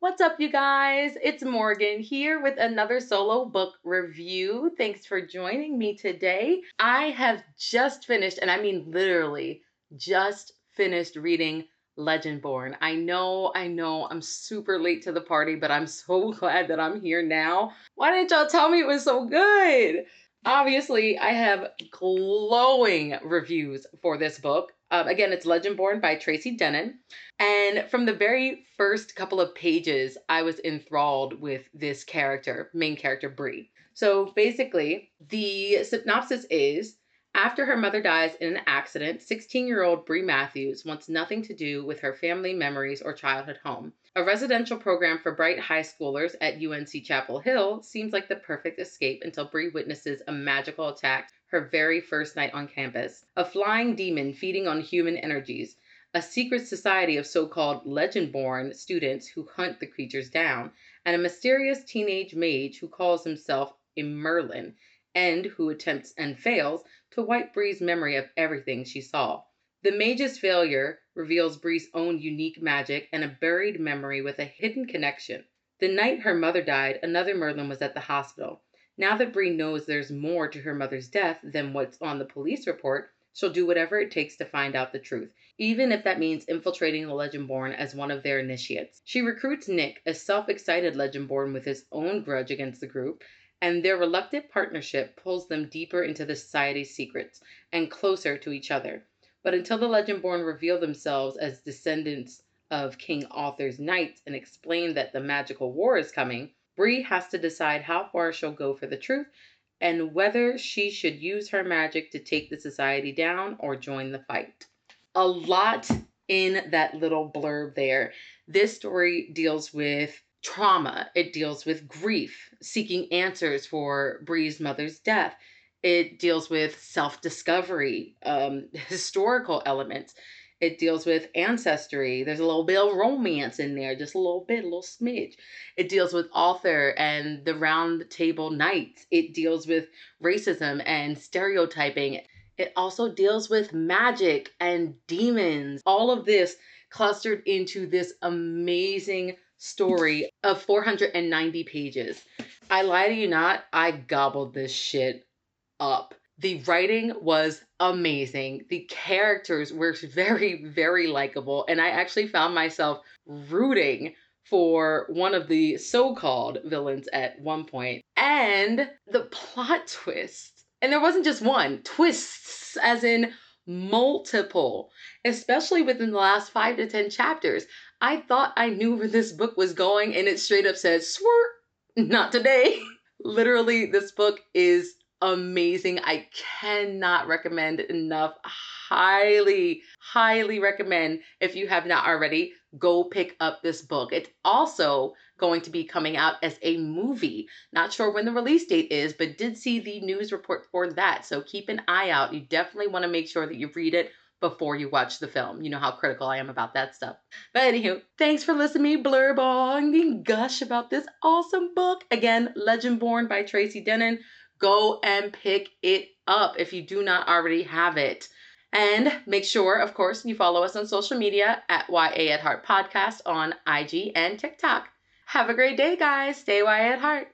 What's up, you guys? It's Morgan here with another solo book review. Thanks for joining me today. I have just finished, and I mean literally just finished reading Legendborn. I know, I know, I'm super late to the party, but I'm so glad that I'm here now. Why didn't y'all tell me it was so good? Obviously, I have glowing reviews for this book. Um, again, it's Legendborn by Tracy Deonn. And from the very first couple of pages, I was enthralled with this character, main character Bree. So basically, the synopsis is after her mother dies in an accident, 16 year old Bree Matthews wants nothing to do with her family memories or childhood home. A residential program for bright high schoolers at UNC Chapel Hill seems like the perfect escape until Bree witnesses a magical attack her very first night on campus. A flying demon feeding on human energies, a secret society of so called legend born students who hunt the creatures down, and a mysterious teenage mage who calls himself a Merlin and who attempts and fails to wipe Bree's memory of everything she saw. The mage's failure reveals Bree's own unique magic and a buried memory with a hidden connection. The night her mother died, another Merlin was at the hospital. Now that Bree knows there's more to her mother's death than what's on the police report, she'll do whatever it takes to find out the truth, even if that means infiltrating the Legendborn as one of their initiates. She recruits Nick, a self excited Legendborn with his own grudge against the group, and their reluctant partnership pulls them deeper into the society's secrets and closer to each other. But until the Legendborn reveal themselves as descendants of King Arthur's knights and explain that the magical war is coming, Bree has to decide how far she'll go for the truth and whether she should use her magic to take the society down or join the fight. A lot in that little blurb there. This story deals with trauma, it deals with grief, seeking answers for Bree's mother's death. It deals with self discovery, um, historical elements. It deals with ancestry. There's a little bit of romance in there, just a little bit, a little smidge. It deals with Arthur and the round table knights. It deals with racism and stereotyping. It also deals with magic and demons. All of this clustered into this amazing story of 490 pages. I lie to you not, I gobbled this shit up. The writing was amazing. The characters were very, very likable. And I actually found myself rooting for one of the so called villains at one point. And the plot twist. And there wasn't just one, twists, as in multiple, especially within the last five to 10 chapters. I thought I knew where this book was going, and it straight up said, swirt, not today. Literally, this book is amazing. I cannot recommend enough. Highly, highly recommend if you have not already, go pick up this book. It's also going to be coming out as a movie. Not sure when the release date is, but did see the news report for that. So keep an eye out. You definitely want to make sure that you read it before you watch the film. You know how critical I am about that stuff. But anywho, thanks for listening to me blurb on and gush about this awesome book. Again, Legend Born by Tracy Deonn go and pick it up if you do not already have it. And make sure, of course, you follow us on social media at YA at Heart Podcast on IG and TikTok. Have a great day, guys. Stay YA at Heart.